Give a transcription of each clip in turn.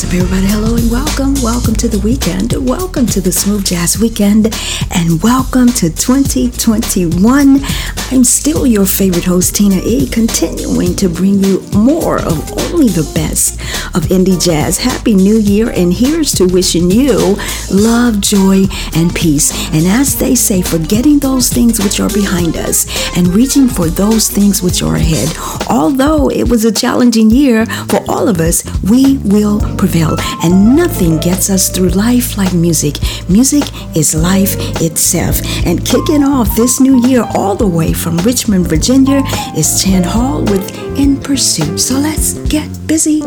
What's up, everybody? Hello and welcome. Welcome to the weekend. Welcome to the Smooth Jazz Weekend and welcome to 2021. I'm still your favorite host, Tina E, continuing to bring you more of only the best of indie jazz. Happy New Year, and here's to wishing you love, joy, and peace. And as they say, forgetting those things which are behind us and reaching for those things which are ahead. Although it was a challenging year for all of us, we will. And nothing gets us through life like music. Music is life itself. And kicking off this new year all the way from Richmond, Virginia is Chan Hall with In Pursuit. So let's get busy.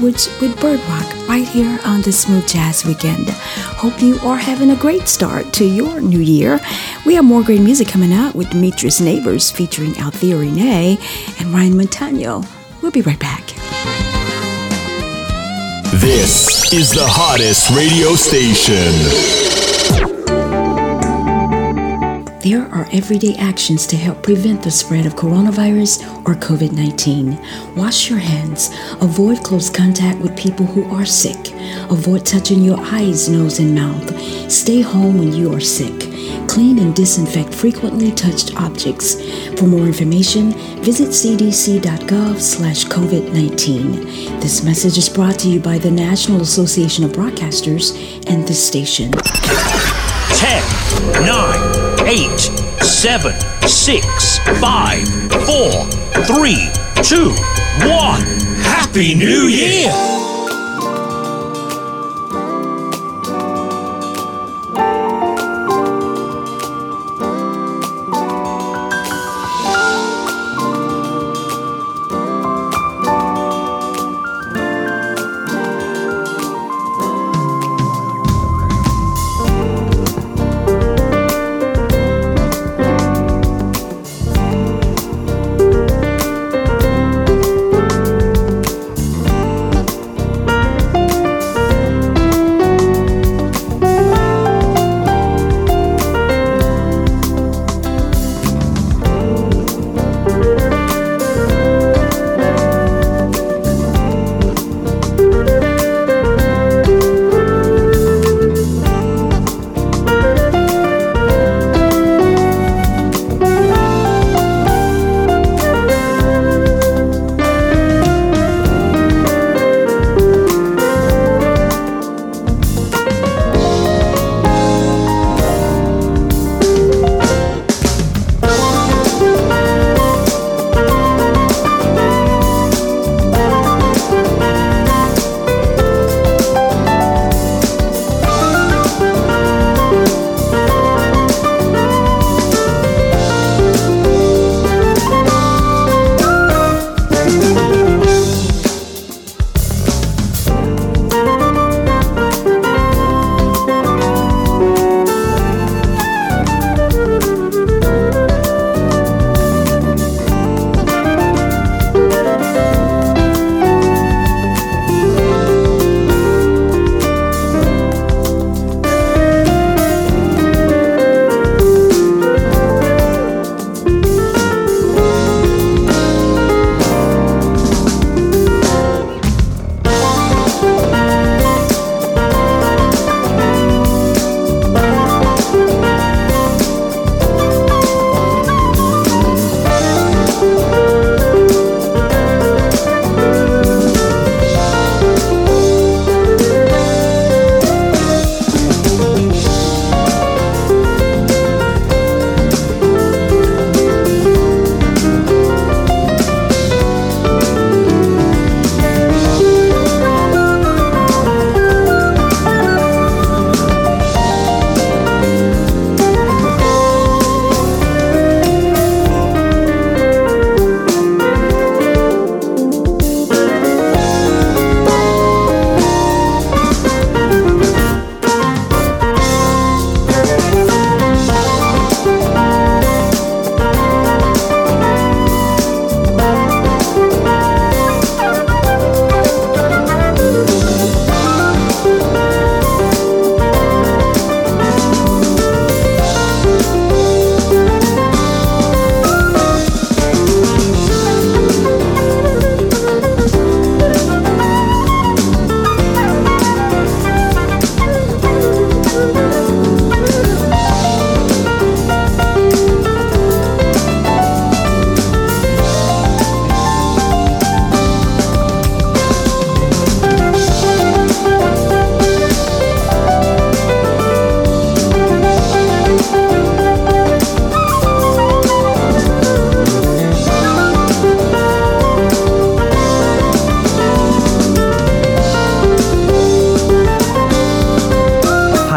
Edwards with Bird Rock right here on the Smooth Jazz Weekend. Hope you are having a great start to your new year. We have more great music coming out with Demetrius Nabors featuring Althea Rene and Ryan Montano. We'll be right back. This is the hottest radio station. There are everyday actions to help prevent the spread of coronavirus or COVID 19. Wash your hands. Avoid close contact with people who are sick. Avoid touching your eyes, nose, and mouth. Stay home when you are sick. Clean and disinfect frequently touched objects. For more information, visit cdc.gov slash COVID-19. This message is brought to you by the National Association of Broadcasters and this station. 10, 9, 8, 7, 6, 5, 4, 3, 2, 1. Happy New Year!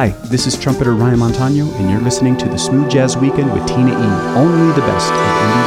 Hi, this is trumpeter Ryan Montano, and you're listening to the Smooth Jazz Weekend with Tina E. Only the best of indie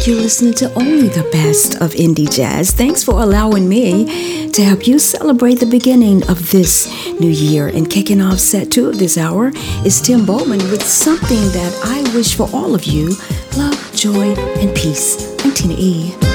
back. You're listening to only the best of indie jazz. Thanks for allowing me to help you celebrate the beginning of this new year. And kicking off set two of this hour is Tim Bowman with something that I wish for all of you love, joy, and peace. I'm Tina E.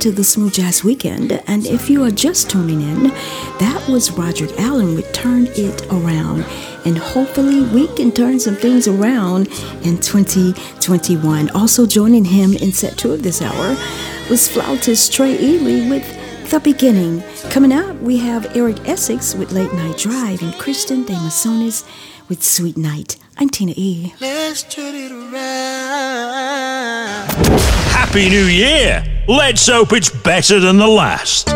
to the Smooth Jazz Weekend. And if you are just tuning in, that was Roderick Allen with Turn It Around. And hopefully, we can turn some things around in 2021. Also, joining him in set two of this hour was flautist Trey Eley with The Beginning. Coming up, we have Eric Essix with Late Night Drive and Christian De Mesones with Sweet Night. I'm Tina E. Let's turn it around. Happy New Year! Let's hope it's better than the last.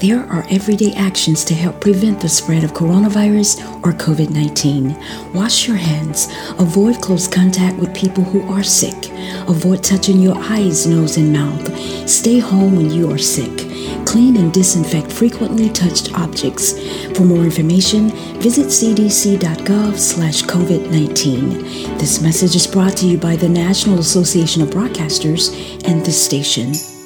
There are everyday actions to help prevent the spread of coronavirus or COVID 19. Wash your hands. Avoid close contact with people who are sick. Avoid touching your eyes, nose, and mouth. Stay home when you are sick. Clean and disinfect frequently touched objects. For more information, visit cdc.gov slash COVID-19. This message is brought to you by the National Association of Broadcasters and this station.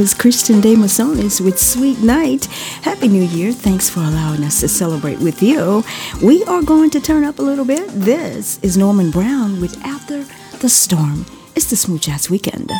Was Christian de Mesones with Sweet Night. Happy New Year. Thanks for allowing us to celebrate with you. We are going to turn up a little bit. This is Norman Brown with After the Storm. It's the Smooth Jazz Weekend.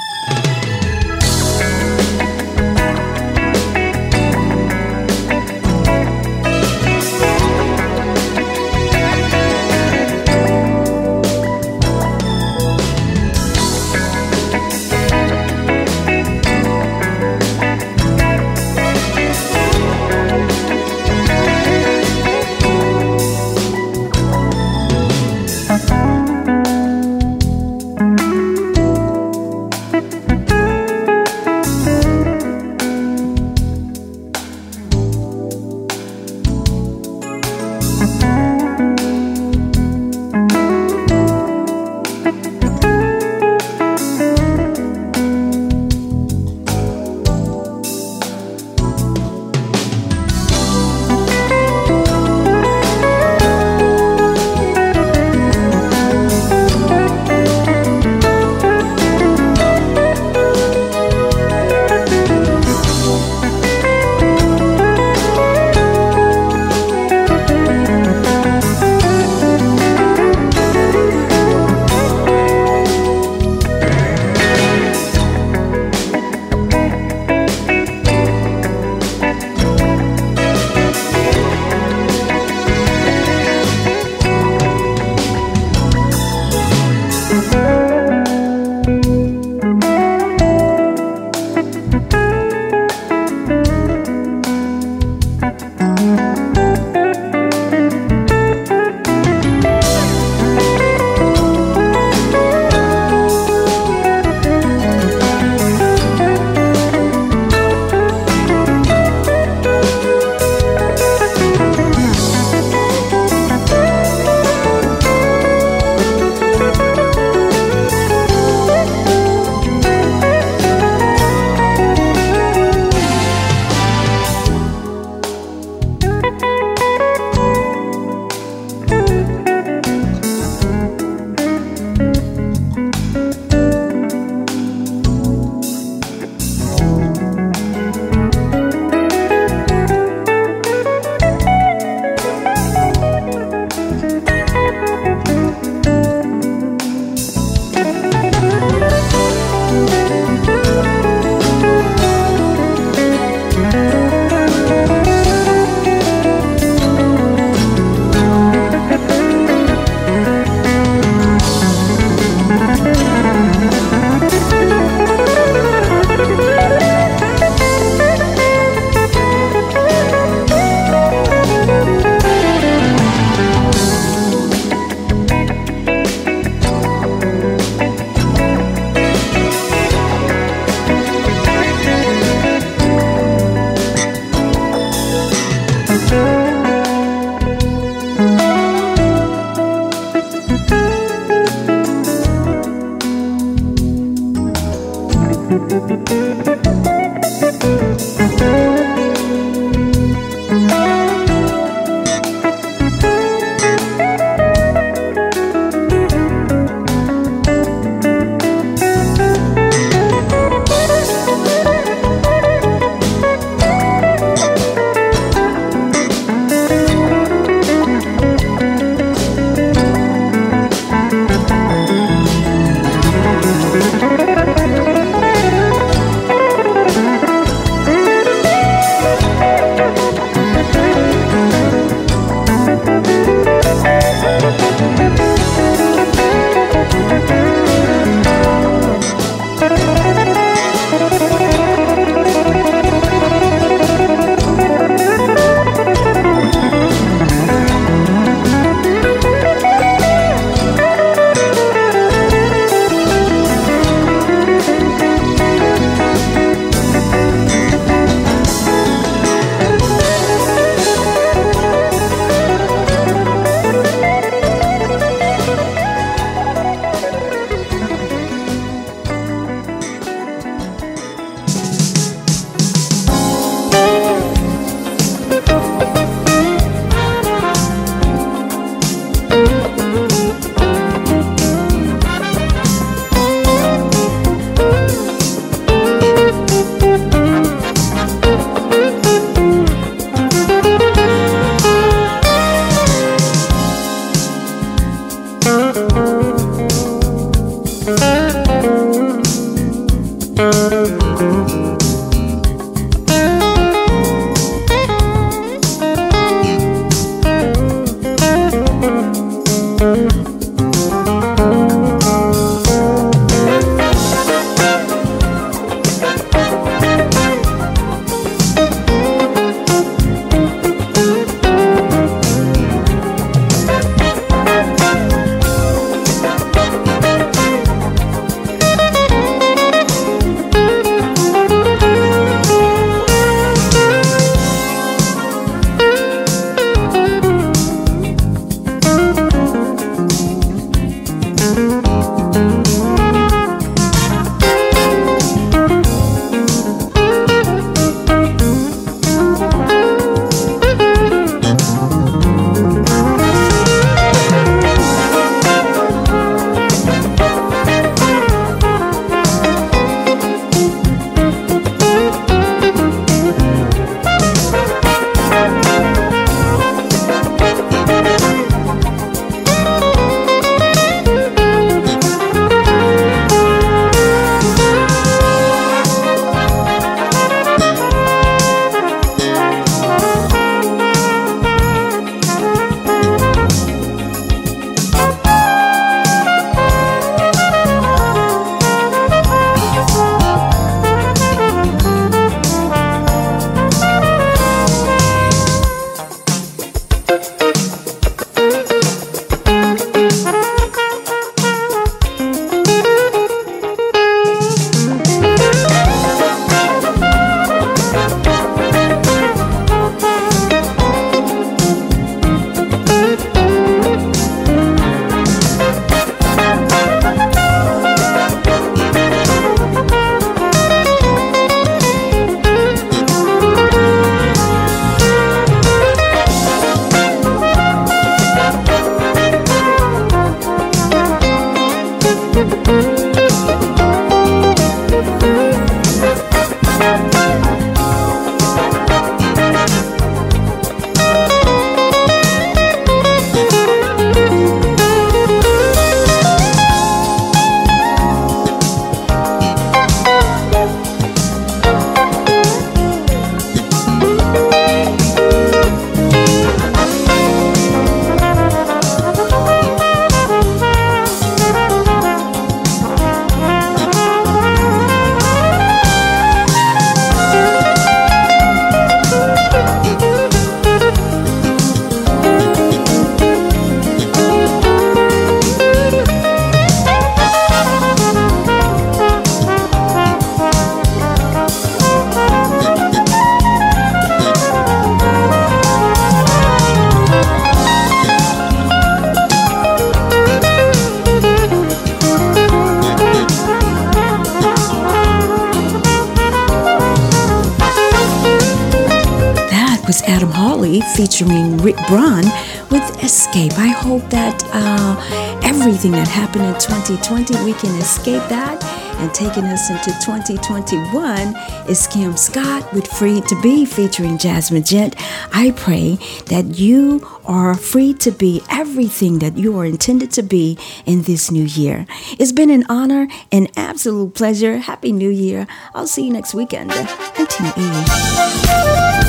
2020, we can escape that. And taking us into 2021 is Kim Scott with Free to Be featuring Jazmin Ghent. I pray that you are free to be everything that you are intended to be in this new year. It's been an honor and absolute pleasure. Happy New Year. I'll see you next weekend. I'm Tina E.